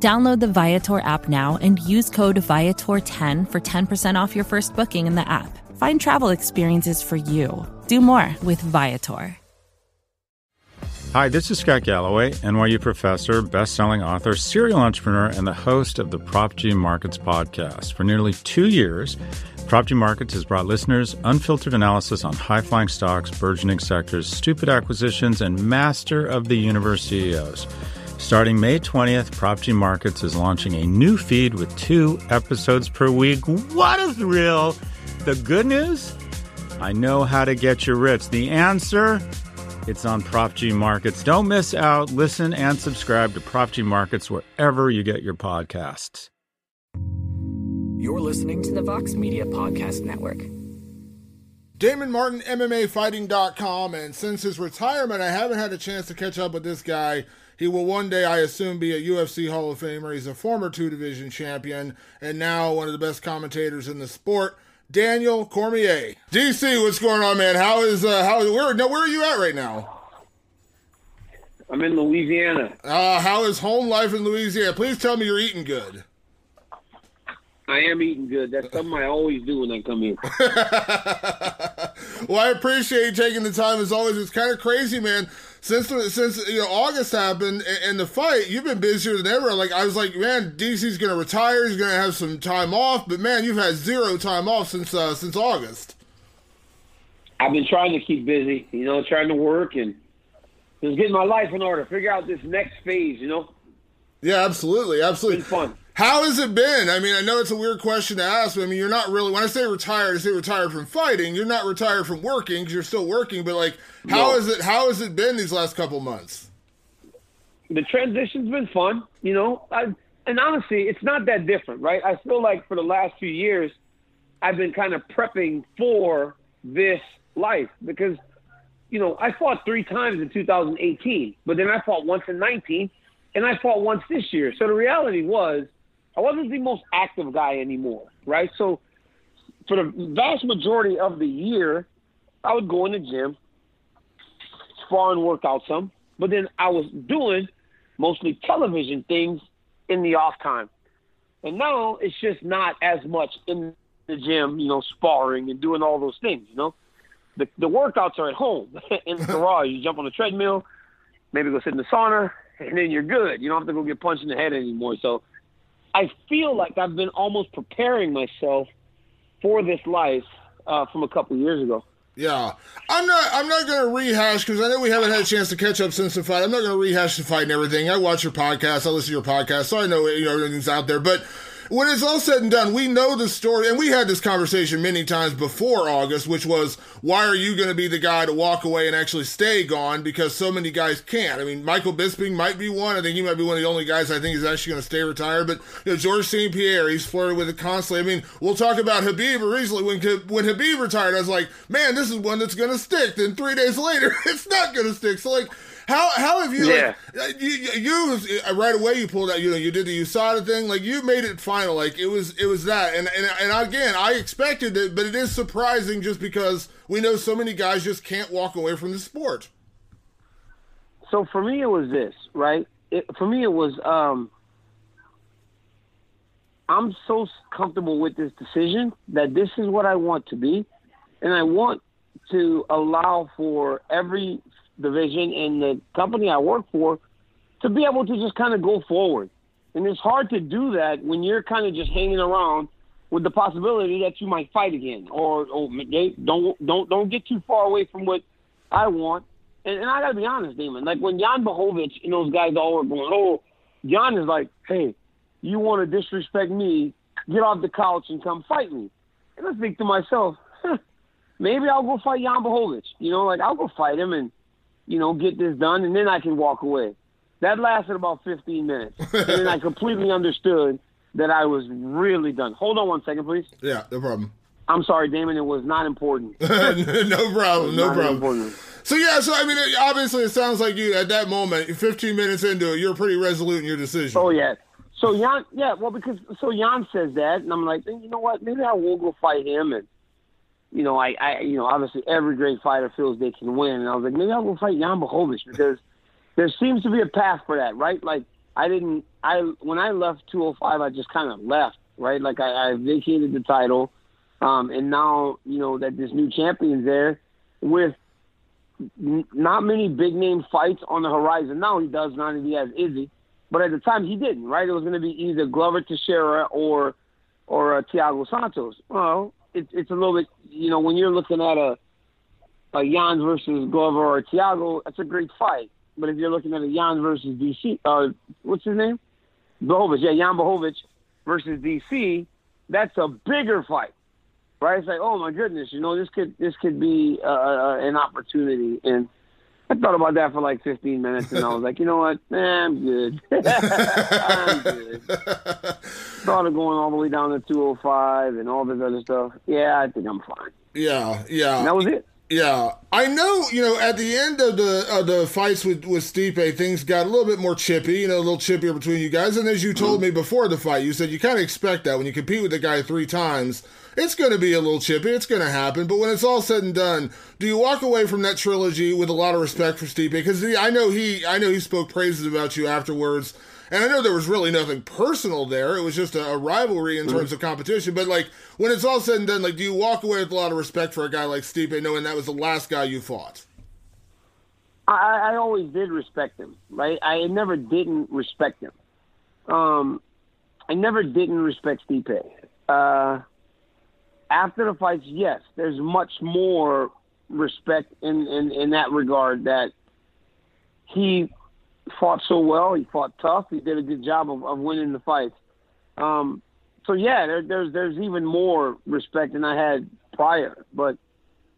Download the Viator app now and use code Viator10 for 10% off your first booking in the app. Find travel experiences for you. Do more with Viator. Hi, this is Scott Galloway, NYU professor, best-selling author, serial entrepreneur, and the host of the Prop G Markets podcast. For nearly two years, Prop G Markets has brought listeners unfiltered analysis on high-flying stocks, burgeoning sectors, stupid acquisitions, and master of the universe CEOs. Starting May 20th, Prop G Markets is launching a new feed with two episodes per week. What a thrill! The good news? I know how to get you rich. The answer? It's on Prop G Markets. Don't miss out. Listen and subscribe to Prop G Markets wherever you get your podcasts. You're listening to the Vox Media Podcast Network. Damon Martin, MMAfighting.com, and since his retirement, I haven't had a chance to catch up with this guy. He will one day, I assume, be a UFC Hall of Famer. He's a former two division champion and now one of the best commentators in the sport. Daniel Cormier. DC, what's going on, man? How is uh how where no where are you at right now? I'm in Louisiana. Uh how is home life in Louisiana? Please tell me you're eating good. I am eating good. That's something I always do when I come here. well, I appreciate you taking the time as always. It's kind of crazy, man. Since since you know August happened and, and the fight, you've been busier than ever. Like I was like, man, DC's gonna retire. He's gonna have some time off, but man, you've had zero time off since uh, since August. I've been trying to keep busy, you know, trying to work and just getting my life in order. Figure out this next phase, you know. Yeah, absolutely, absolutely. It's been fun. How has it been? I mean, I know it's a weird question to ask, but I mean, you're not really, when I say retired, I say retired from fighting. You're not retired from working because you're still working, but like, how No. is it, how has it been these last couple months? The transition's been fun, you know. I, and honestly, it's not that different, right? I feel like for the last few years, I've been kind of prepping for this life because, you know, I fought three times in 2018, but then I fought once in 19, and I fought once this year. So the reality was, I wasn't the most active guy anymore, right? So for the vast majority of the year, I would go in the gym, spar and work out some, but then I was doing mostly television things in the off time. And now it's just not as much in the gym, you know, sparring and doing all those things, you know. The the workouts are at home in the garage. You jump on the treadmill, maybe go sit in the sauna, and then you're good. You don't have to go get punched in the head anymore. So I feel like I've been almost preparing myself for this life uh, from a couple years ago. Yeah, I'm not. I'm not going to rehash because I know we haven't had a chance to catch up since the fight. I'm not going to rehash the fight and everything. I watch your podcast. I listen to your podcast, so I know you know everything's out there. But when it's all said and done, we know the story, and we had this conversation many times before August, which was why are you going to be the guy to walk away and actually stay gone because so many guys can't. I mean, Michael Bisping might be one. I think he might be one of the only guys I think is actually going to stay retired. But you know, George St. Pierre, he's flirted with it constantly. I mean, we'll talk about Habib recently. When when Habib retired, I was like, man, this is one that's going to stick. Then three days later, it's not going to stick. So like. How, how have you, Yeah. like, you, you, you uh, right away you pulled out, you know, you did the USADA thing, like you made it final, like it was, it was that. And, and, and again, I expected it, but it is surprising just because we know so many guys just can't walk away from the sport. so for me it was this right it, for me it was um i'm so comfortable with this decision that this is what i want to be and i want to allow for every division in the company i work for to be able to just kind of go forward and it's hard to do that when you're kind of just hanging around with the possibility that you might fight again or, don't don't don't get too far away from what i want and, and I gotta be honest, Damon. Like when Jan Blachowicz and those guys all were going, oh, Jan is like, hey, you want to disrespect me? Get off the couch and come fight me. And I think to myself, huh, maybe I'll go fight Jan Blachowicz. You know, like I'll go fight him and you know get this done, and then I can walk away. That lasted about 15 minutes, and then I completely understood that I was really done. Hold on one second, please. Yeah, no problem. I'm sorry, Damon. It was not important. no problem. No problem. important. So yeah, so I mean, it- obviously, it sounds like you at that moment, 15 minutes into it, you're pretty resolute in your decision. Oh yeah. So Jan, yeah, well because so Jan says that, and I'm like, you know what? Maybe I will go fight him, and you know, I, I, you know, obviously every great fighter feels they can win, and I was like, maybe I'll go fight Jan Blachowicz because there seems to be a path for that, right? Like I didn't, I when I left 205, I just kind of left, right? Like I, I vacated the title, um, and now you know that this new champion's there with n- not many big name fights on the horizon. Now he does, not that he has Izzy, but at the time he didn't. Right? It was going to be either Glover Teixeira or or uh, Thiago Santos. Well, it, it's a little bit, you know, when you're looking at a a Jan versus Glover or Thiago, that's a great fight. But if you're looking at a Jan versus DC, uh, what's his name? Blachowicz, yeah, Jan Blachowicz versus DC, that's a bigger fight, right? It's like, oh my goodness, you know, this could this could be uh, uh, an opportunity. And I thought about that for like 15 minutes, and I was like, you know what, nah, I'm good. I'm good. Thought of going all the way down to 205 and all this other stuff. Yeah, I think I'm fine. yeah, yeah. And that was it. Yeah, I know. You know, at the end of the of the fights with with Stipe, things got a little bit more chippy. You know, a little chippier between you guys. And as you told mm-hmm. me before the fight, you said you kind of expect that when you compete with the guy three times, it's going to be a little chippy. It's going to happen. But when it's all said and done, do you walk away from that trilogy with a lot of respect for Stipe? Because I know he, I know he spoke praises about you afterwards. And I know there was really nothing personal there. It was just a, a rivalry in terms of competition. But like when it's all said and done, like do you walk away with a lot of respect for a guy like Stipe, knowing that was the last guy you fought? I, I always did respect him, right? I never didn't respect him. Um, I never didn't respect Stipe. Uh, after the fights, yes, there's much more respect in, in, in that regard that he fought so well. He fought tough. He did a good job of, of winning the fights. Um, so yeah, there, there's there's even more respect than I had prior. But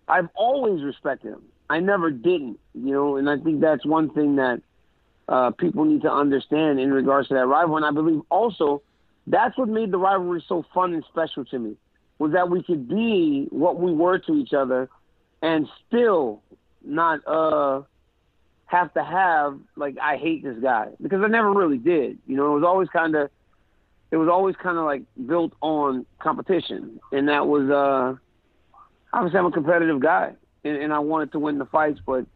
I've always respected him. I never didn't, you know, and I think that's one thing that uh, people need to understand in regards to that rivalry. And I believe also that's what made the rivalry so fun and special to me was that we could be what we were to each other and still not uh have to have like I hate this guy because I never really did. You know, it was always kind of it was always kind of like built on competition, and that was uh obviously I'm a competitive guy, and, and I wanted to win the fights, but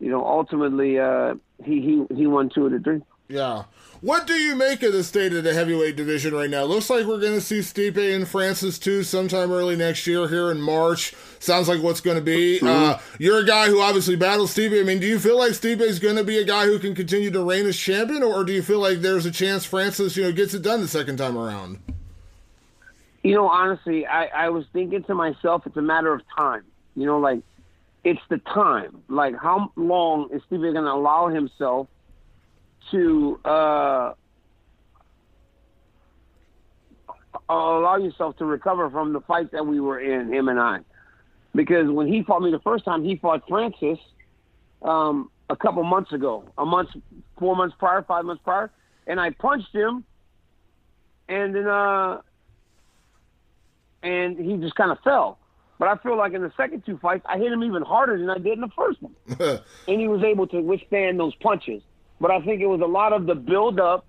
you know ultimately uh he he he won two of the three. Yeah. What do you make of the state of the heavyweight division right now? Looks like we're going to see Stipe and Francis too sometime early next year here in March. Sounds like what's going to be. Uh, you're a guy who obviously battles Stipe. I mean, do you feel like Stipe is going to be a guy who can continue to reign as champion, or do you feel like there's a chance Francis, you know, gets it done the second time around? You know, honestly, I, I was thinking to myself, it's a matter of time. You know, like it's the time. Like how long is Stipe going to allow himself to uh, allow yourself to recover from the fight that we were in, him and I? Because when he fought me the first time, he fought Francis um, a couple months ago, a month, four months prior, five months prior, and I punched him, and then uh, and he just kind of fell. But I feel like in the second two fights, I hit him even harder than I did in the first one, and he was able to withstand those punches. But I think it was a lot of the build up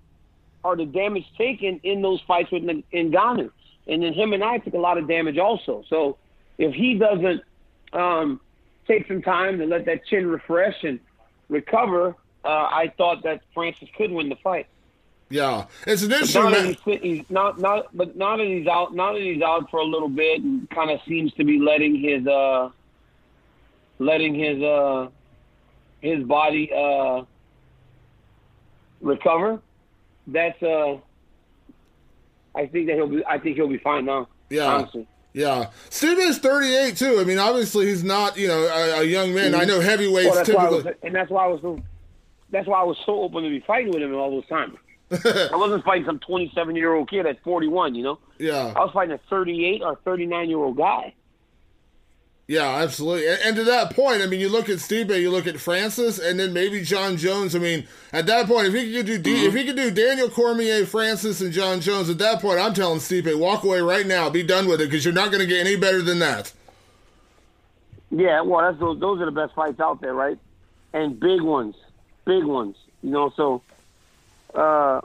or the damage taken in those fights with Ngannou. And then him and I took a lot of damage also. So if he doesn't um, take some time to let that chin refresh and recover, uh, I thought that Francis could win the fight. Yeah, it's an Now interesting. that he's, he's not, not, but now that he's out, now that he's out for a little bit, and kind of seems to be letting his, uh, letting his, uh, his body, uh, recover. That's, uh, I think that he'll be, I think he'll be fine now. Yeah. honestly. Yeah, Stipe is 38 too. I mean, obviously he's not, you know, a, a young man. I know heavyweights Well, that's why I typically. was, and that's why I was so, that's why I was so open to be fighting with him all those times. I wasn't fighting some 27 year old kid at 41, you know. yeah, I was fighting a 38 or 39 year old guy. Yeah, absolutely. And, and, to that point, I mean, you look at Stipe, you look at Francis, and then maybe Jon Jones. I mean, at that point, if he could do mm-hmm. if he could do Daniel Cormier, Francis, and Jon Jones, at that point, I'm telling Stipe, walk away right now, be done with it, because you're not going to get any better than that. Yeah, well, that's those, those are the best fights out there, right? And big ones, big ones. You know, so. Uh,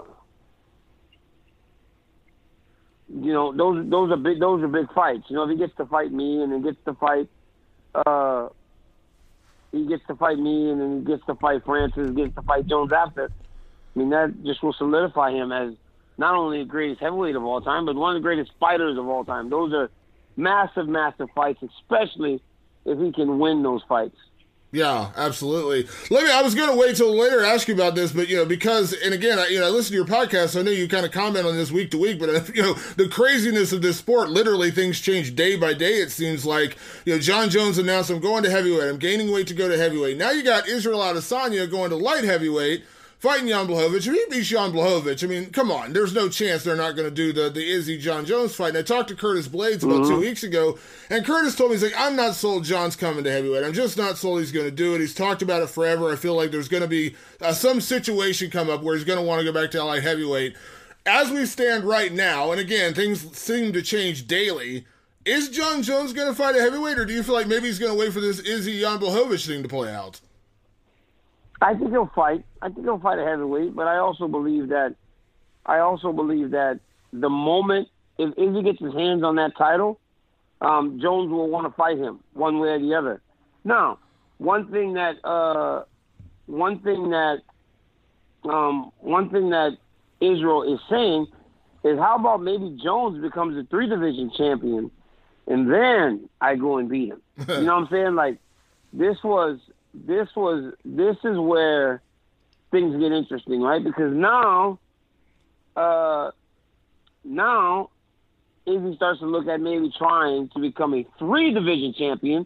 you know, those those are big those are big fights. You know, if he gets to fight me and then gets to fight uh, he gets to fight me, and then he gets to fight Francis, gets to fight Jones after. I mean, that just will solidify him as not only the greatest heavyweight of all time, but one of the greatest fighters of all time. Those are massive, massive fights, especially if he can win those fights. Yeah, absolutely. Let me. I was going to wait till later ask you about this, but you know, because and again, I, you know, I listen to your podcast. So I know you kind of comment on this week to week, but you know, the craziness of this sport. Literally, things change day by day. It seems like you know, Jon Jones announced, "I'm going to heavyweight. I'm gaining weight to go to heavyweight." Now you got Israel Adesanya going to light heavyweight fighting Jan Blachowicz. If he beats Jan Blachowicz, I mean, come on. There's no chance they're not going to do the, the Izzy Jon Jones fight. And I talked to Curtis Blaydes about mm-hmm. two weeks ago, and Curtis told me, he's like, I'm not sold Jon's coming to heavyweight. I'm just not sold he's going to do it. He's talked about it forever. I feel like there's going to be uh, some situation come up where he's going to want to go back to light heavyweight. As we stand right now, and again, things seem to change daily. Is Jon Jones going to fight a heavyweight, or do you feel like maybe he's going to wait for this Izzy Jan Blachowicz thing to play out? I think he'll fight. I think he'll fight a heavyweight, but I also believe that I also believe that the moment if Izzy gets his hands on that title, um, Jones will want to fight him one way or the other. Now, one thing that uh, one thing that um, one thing that Israel is saying is how about maybe Jones becomes a three division champion and then I go and beat him. you know what I'm saying? Like this was this was this is where things get interesting, right? Because now, uh, now Izzy starts to look at maybe trying to become a three division champion,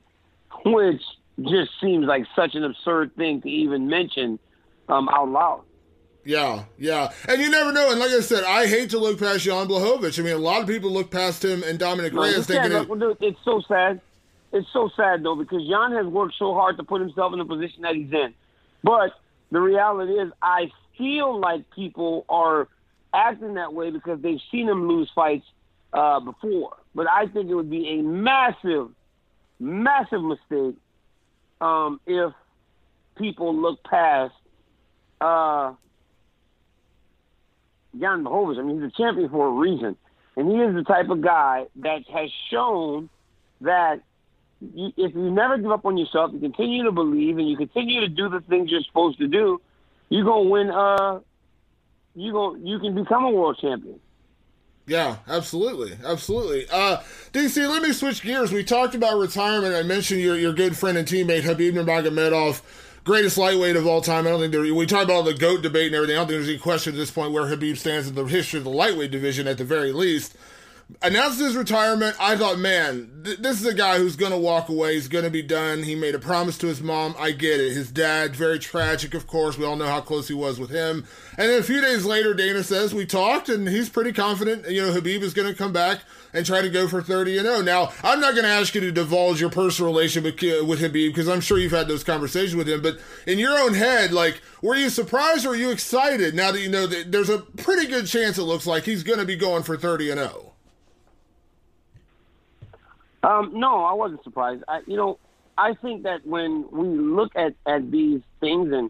which just seems like such an absurd thing to even mention um, out loud. Yeah, yeah. And you never know. And like I said, I hate to look past Jan Blachowicz. I mean, a lot of people look past him and Dominic no, Reyes thinking. It, it's so sad it's so sad though because Jan has worked so hard to put himself in the position that he's in. But the reality is, I feel like people are acting that way because they've seen him lose fights uh, before. But I think it would be a massive, massive mistake um, if people look past uh, Jan Blachowicz. I mean, he's a champion for a reason. And he is the type of guy that has shown that if you never give up on yourself, you continue to believe, and you continue to do the things you're supposed to do, you're gonna win. Uh, you go. You can become a world champion. Yeah, absolutely, absolutely. Uh, DC, let me switch gears. We talked about retirement. I mentioned your your good friend and teammate Khabib Nurmagomedov, greatest lightweight of all time. I don't think there. We talked about the goat debate and everything. I don't think there's any question at this point where Habib stands in the history of the lightweight division at the very least announced his retirement. I thought, man, th- this is a guy who's going to walk away. He's going to be done. He made a promise to his mom. I get it. His dad, very tragic, of course. We all know how close he was with him. And then a few days later, Dana says, we talked, and he's pretty confident, you know, Habib is going to come back and try to go for 30 and 0. Now, I'm not going to ask you to divulge your personal relationship with, uh, with Khabib because I'm sure you've had those conversations with him. But in your own head, like, were you surprised or were you excited now that you know that there's a pretty good chance it looks like he's going to be going for 30 and 0? Um, no, I wasn't surprised. I, you know, I think that when we look at, at these things and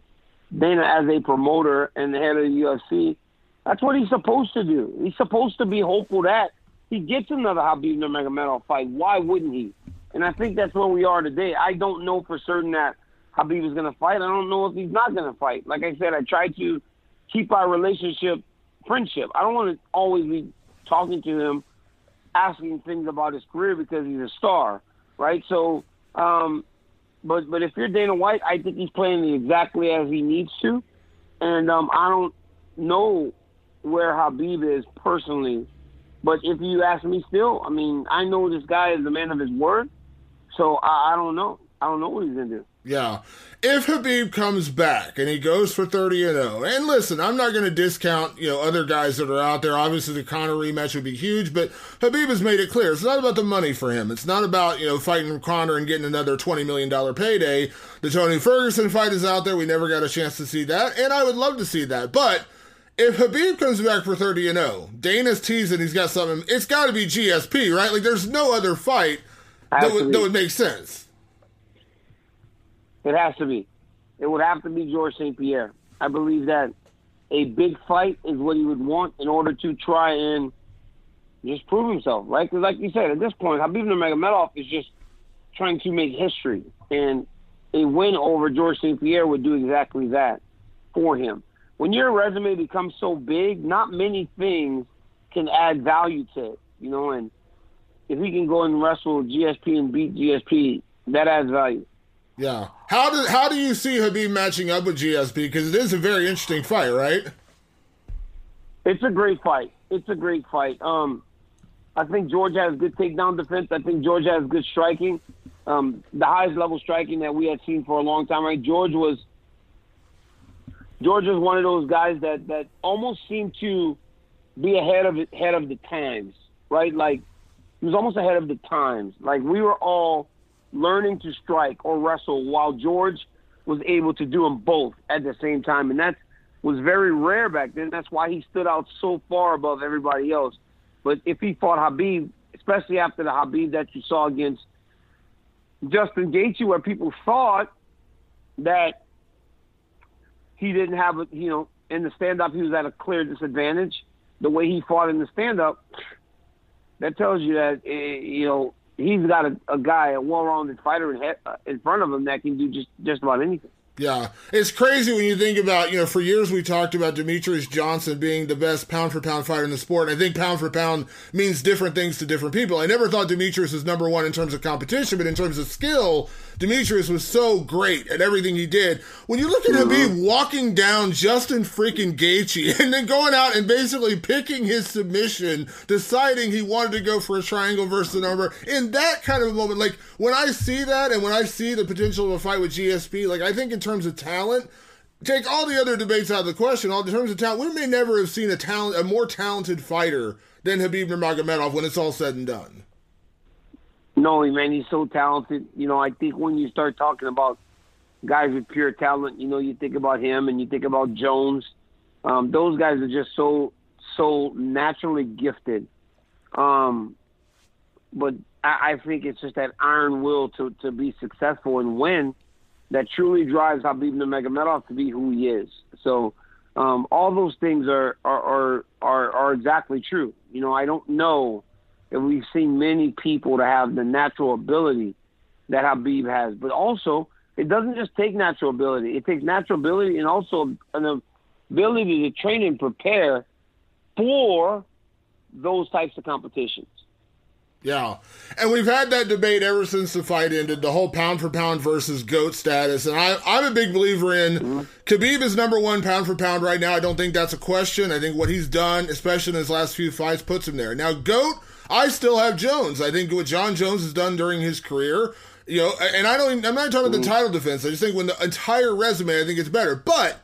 Dana as a promoter and the head of the UFC, that's what he's supposed to do. He's supposed to be hopeful that he gets another Khabib Nurmagomedov fight. Why wouldn't he? And I think that's where we are today. I don't know for certain that Khabib is going to fight. I don't know if he's not going to fight. Like I said, I try to keep our relationship friendship. I don't want to always be talking to him asking things about his career because he's a star, right? So, um, but but if you're Dana White, I think he's playing exactly as he needs to, and um, I don't know where Habib is personally, but if you ask me, still, I mean, I know this guy is a man of his word, so I, I don't know. I don't know what he's gonna do. Yeah. If Habib comes back and he goes for 30 and 0, and listen, I'm not going to discount, you know, other guys that are out there. Obviously, the Conor rematch would be huge, but Habib has made it clear it's not about the money for him. It's not about, you know, fighting Conor and getting another $20 million payday. The Tony Ferguson fight is out there. We never got a chance to see that, and I would love to see that. But if Habib comes back for 30 and 0, Dana's teasing he's got something, it's got to be GSP, right? Like, there's no other fight that would, that would make sense. It has to be. It would have to be George St. Pierre. I believe that a big fight is what he would want in order to try and just prove himself, right? Because, like you said, at this point, Khabib Nurmagomedov is just trying to make history, and a win over George St. Pierre would do exactly that for him. When your resume becomes so big, not many things can add value to it, you know. And if he can go and wrestle GSP and beat GSP, that adds value. Yeah. How do how do you see Habib matching up with GSP? Because it is a very interesting fight, right? It's a great fight. It's a great fight. Um, I think George has good takedown defense. I think George has good striking. Um, the highest level striking that we had seen for a long time. Right, George was George was one of those guys that that almost seemed to be ahead of ahead of the times. Right, like he was almost ahead of the times. Like we were all learning to strike or wrestle while George was able to do them both at the same time. And that was very rare back then. That's why he stood out so far above everybody else. But if he fought Habib, especially after the Habib that you saw against Justin Gaethje, where people thought that he didn't have a, you know, in the stand-up he was at a clear disadvantage. The way he fought in the stand-up, that tells you that, eh, you know, he's got a, a guy, a well-rounded fighter in, uh, in front of him that can do just just about anything. Yeah, it's crazy when you think about, you know, for years we talked about Demetrious Johnson being the best pound for pound fighter in the sport. And I think pound for pound means different things to different people. I never thought Demetrious was number one in terms of competition, but in terms of skill, Demetrious was so great at everything he did. When you look at mm-hmm. Habib walking down Justin freaking Gaethje and then going out and basically picking his submission, deciding he wanted to go for a triangle versus an armbar, in that kind of a moment, like when I see that and when I see the potential of a fight with GSP, like I think in terms of talent, take all the other debates out of the question. All in terms of talent, we may never have seen a talent, a more talented fighter than Habib Nurmagomedov when it's all said and done. No, man, he's so talented. You know, I think when you start talking about guys with pure talent, you know, you think about him and you think about Jones. Um, those guys are just so so naturally gifted. Um, but I, I think it's just that iron will to to be successful and win that truly drives Habib Nurmagomedov to be who he is. So um, all those things are are, are are are exactly true. You know, I don't know and we've seen many people to have the natural ability that Habib has. But also, it doesn't just take natural ability; it takes natural ability and also an ability to train and prepare for those types of competitions. Yeah. And we've had that debate ever since the fight ended, the whole pound for pound versus GOAT status. And I, am a big believer in mm-hmm. Khabib is number one pound for pound right now. I don't think that's a question. I think what he's done, especially in his last few fights, puts him there. Now, GOAT, I still have Jones. I think what Jon Jones has done during his career, you know, and I don't even, I'm not talking about the title defense. I just think when the entire resume, I think it's better. But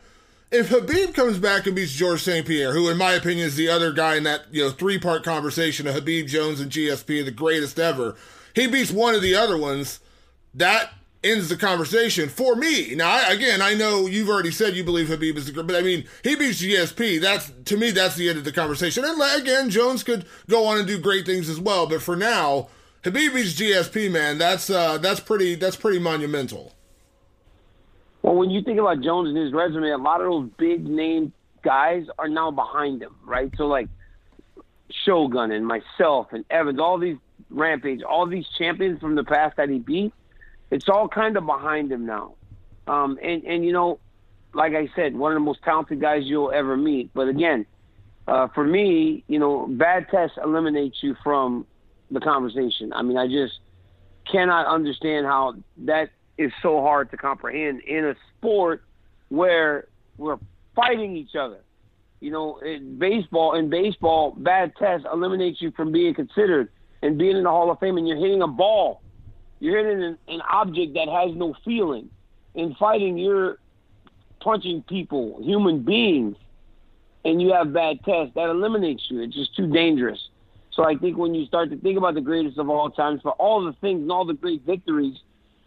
if Habib comes back and beats George St. Pierre, who in my opinion is the other guy in that, you know, three part conversation of Khabib, Jones, and GSP, the greatest ever, he beats one of the other ones, that ends the conversation for me. Now, I, again, I know you've already said you believe Habib is the but I mean, he beats GSP. That's to me, that's the end of the conversation. And again, Jones could go on and do great things as well. But for now, Khabib beats GSP, man. That's uh, that's pretty that's pretty monumental. Well, when you think about Jones and his resume, a lot of those big name guys are now behind him, right? So like Shogun and myself and Evans, all these Rampage, all these champions from the past that he beat it's all kind of behind him now. Um, and, and, you know, like I said, one of the most talented guys you'll ever meet. But again, uh, for me, you know, bad tests eliminates you from the conversation. I mean, I just cannot understand how that is so hard to comprehend in a sport where we're fighting each other. You know, in baseball, in baseball, bad tests eliminates you from being considered and being in the Hall of Fame, and you're hitting a ball you're hitting an, an object that has no feeling. in fighting, you're punching people, human beings, and you have bad tests. That eliminates you. It's just too dangerous. So I think when you start to think about the greatest of all times, for all the things and all the great victories,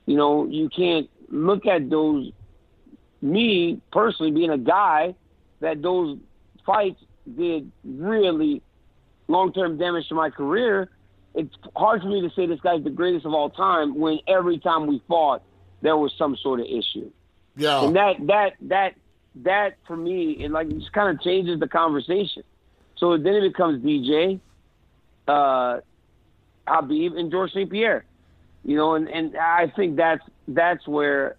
you know, you can't look at those. Me personally, being a guy, that those fights did really long term damage to my career. It's hard for me to say this guy's the greatest of all time when every time we fought, there was some sort of issue. Yeah. And that that that that for me, it like just kind of changes the conversation. So then it becomes DJ, uh, Khabib, and George St. Pierre. You know, and, and I think that's that's where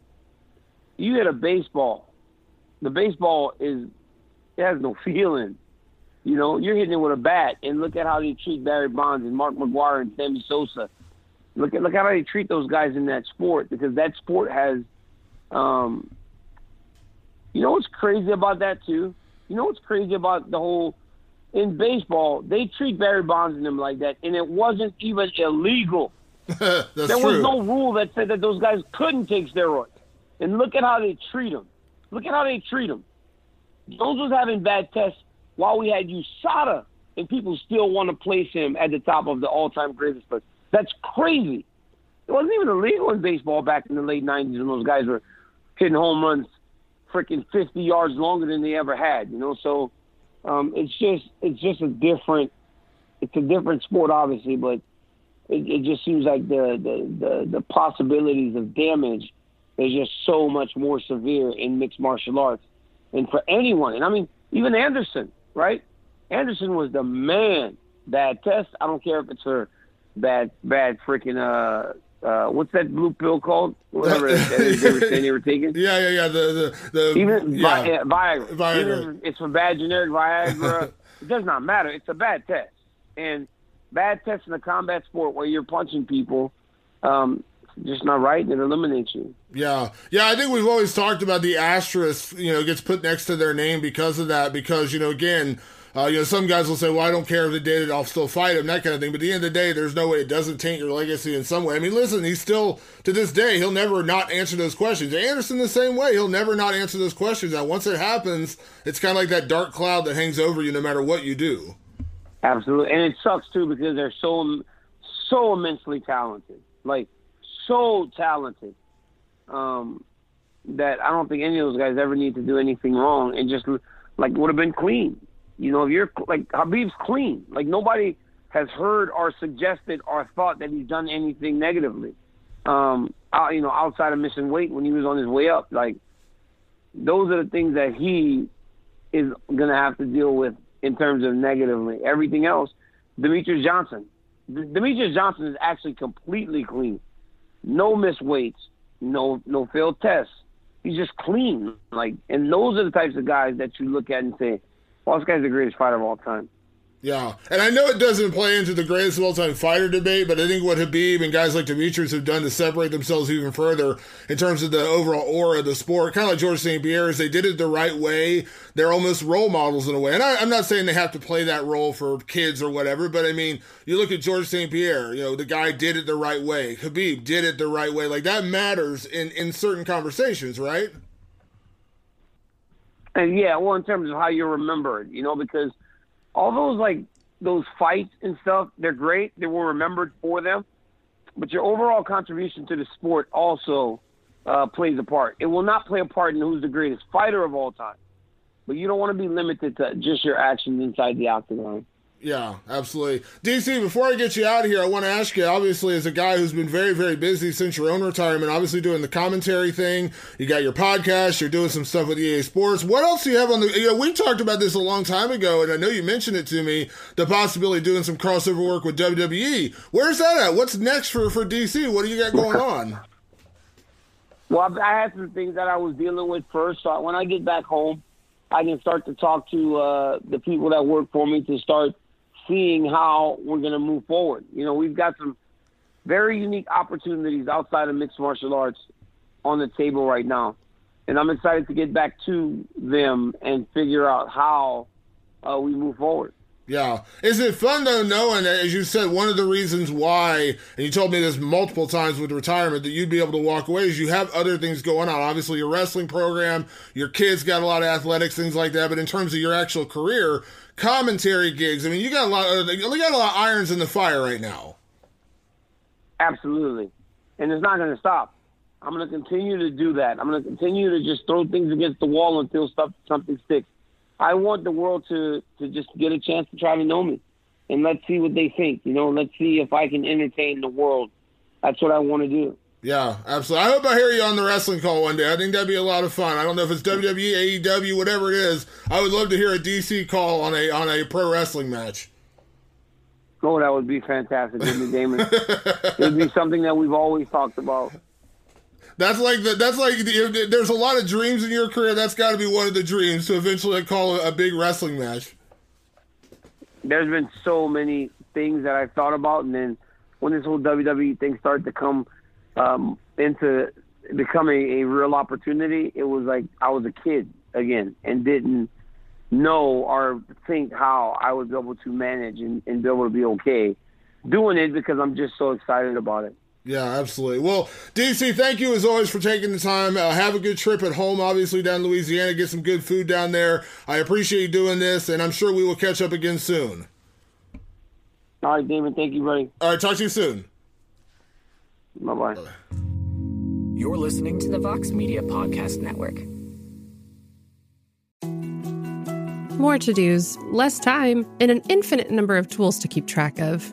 you hit a baseball. The baseball is it has no feeling. You know, you're hitting it with a bat, and look at how they treat Barry Bonds and Mark McGwire and Sammy Sosa. Look at look at how they treat those guys in that sport because that sport has, um, you know, what's crazy about that too. You know what's crazy about the whole in baseball? They treat Barry Bonds and them like that, and it wasn't even illegal. That's There true. was no rule that said that those guys couldn't take steroids. And look at how they treat them. Look at how they treat them. Jones was having bad tests while we had USADA, and people still want to place him at the top of the all-time greatest list. That's crazy. It wasn't even illegal in baseball back in the late '90s when those guys were hitting home runs, freaking 50 yards longer than they ever had. You know, so um, it's just it's just a different it's a different sport, obviously, but it, it just seems like the, the, the, the possibilities of damage is just so much more severe in mixed martial arts. And for anyone, and I mean, even Anderson, right? Anderson was the man. Bad test. I don't care if it's for bad, bad freaking, uh, uh, what's that blue pill called? Whatever it is they were saying they were taking. Yeah, yeah, yeah. The the, the Even yeah. Vi- uh, Viagra. Viagra. Even it's for bad generic Viagra. it does not matter. It's a bad test. And bad test in a combat sport where you're punching people, um, just not right, and it eliminates you. Yeah, yeah. I think we've always talked about the asterisk. You know, gets put next to their name because of that. Because you know, again, uh, you know, some guys will say, "Well, I don't care if they did it, I'll still fight him," that kind of thing. But at the end of the day, there's no way it doesn't taint your legacy in some way. I mean, listen, he's still to this day, he'll never not answer those questions. Anderson the same way, he'll never not answer those questions. And once it happens, it's kind of like that dark cloud that hangs over you no matter what you do. Absolutely, and it sucks too because they're so so immensely talented, like so talented, um, that I don't think any of those guys ever need to do anything wrong, and just like would have been clean. You know, if you're like Habib's clean, like nobody has heard or suggested or thought that he's done anything negatively. Um, out, you know, outside of missing weight when he was on his way up, like those are the things that he is gonna have to deal with in terms of negatively. Everything else, Demetrious Johnson. D- Demetrious Johnson is actually completely clean. No missed weights, no no failed tests. He's just clean. Like, and those are the types of guys that you look at and say, "Well, this guy's the greatest fighter of all time." Yeah, and I know it doesn't play into the greatest of all time fighter debate, but I think what Habib and guys like Demetrious have done to separate themselves even further in terms of the overall aura of the sport, kind of like George St. Pierre, is they did it the right way. They're almost role models in a way. And I, I'm not saying they have to play that role for kids or whatever, but I mean, you look at George St. Pierre, you know, the guy did it the right way. Habib did it the right way. Like that matters in, in certain conversations, right? And yeah, well, in terms of how you remember it, you know, because all those like those fights and stuff, they're great. They were remembered for them, but your overall contribution to the sport also uh, plays a part. It will not play a part in who's the greatest fighter of all time, but you don't want to be limited to just your actions inside the octagon. Yeah, absolutely. DC, before I get you out of here, I want to ask you obviously, as a guy who's been very, very busy since your own retirement, obviously doing the commentary thing, you got your podcast, you're doing some stuff with EA Sports. What else do you have on the. You know, we talked about this a long time ago, and I know you mentioned it to me the possibility of doing some crossover work with WWE. Where's that at? What's next for, for DC? What do you got going on? Well, I've- had some things that I was dealing with first. So when I get back home, I can start to talk to uh, the people that work for me to start seeing how we're going to move forward. You know, we've got some very unique opportunities outside of mixed martial arts on the table right now. And I'm excited to get back to them and figure out how uh, we move forward. Yeah. Is it fun though knowing that, as you said, one of the reasons why, and you told me this multiple times with retirement, that you'd be able to walk away is you have other things going on. Obviously, your wrestling program, your kids got a lot of athletics, things like that. But in terms of your actual career, commentary gigs, I mean, you got a lot of, you got a lot of irons in the fire right now. Absolutely. And it's not going to stop. I'm going to continue to do that. I'm going to continue to just throw things against the wall until stuff, something sticks. I want the world to to just get a chance to try to know me, and let's see what they think. You know, let's see if I can entertain the world. That's what I want to do. Yeah, absolutely. I hope I hear you on the wrestling call one day. I think that'd be a lot of fun. I don't know if it's WWE, AEW, whatever it is. I would love to hear a DC call on a on a pro wrestling match. Oh, that would be fantastic, wouldn't Damon? it would be something that we've always talked about. That's like the, that's like the, there's a lot of dreams in your career. That's got to be one of the dreams to eventually call a, a big wrestling match. There's been so many things that I've thought about, and then when this whole WWE thing started to come um, into becoming a real opportunity, it was like I was a kid again and didn't know or think how I would be able to manage and, and be able to be okay doing it because I'm just so excited about it. Yeah, absolutely. Well, DC, thank you as always for taking the time. Uh, have a good trip at home, obviously, down in Louisiana. Get some good food down there. I appreciate you doing this, and I'm sure we will catch up again soon. All right, Damon. Thank you, buddy. All right, talk to you soon. Bye bye. You're listening to the Vox Media Podcast Network. More to dos, less time, and an infinite number of tools to keep track of.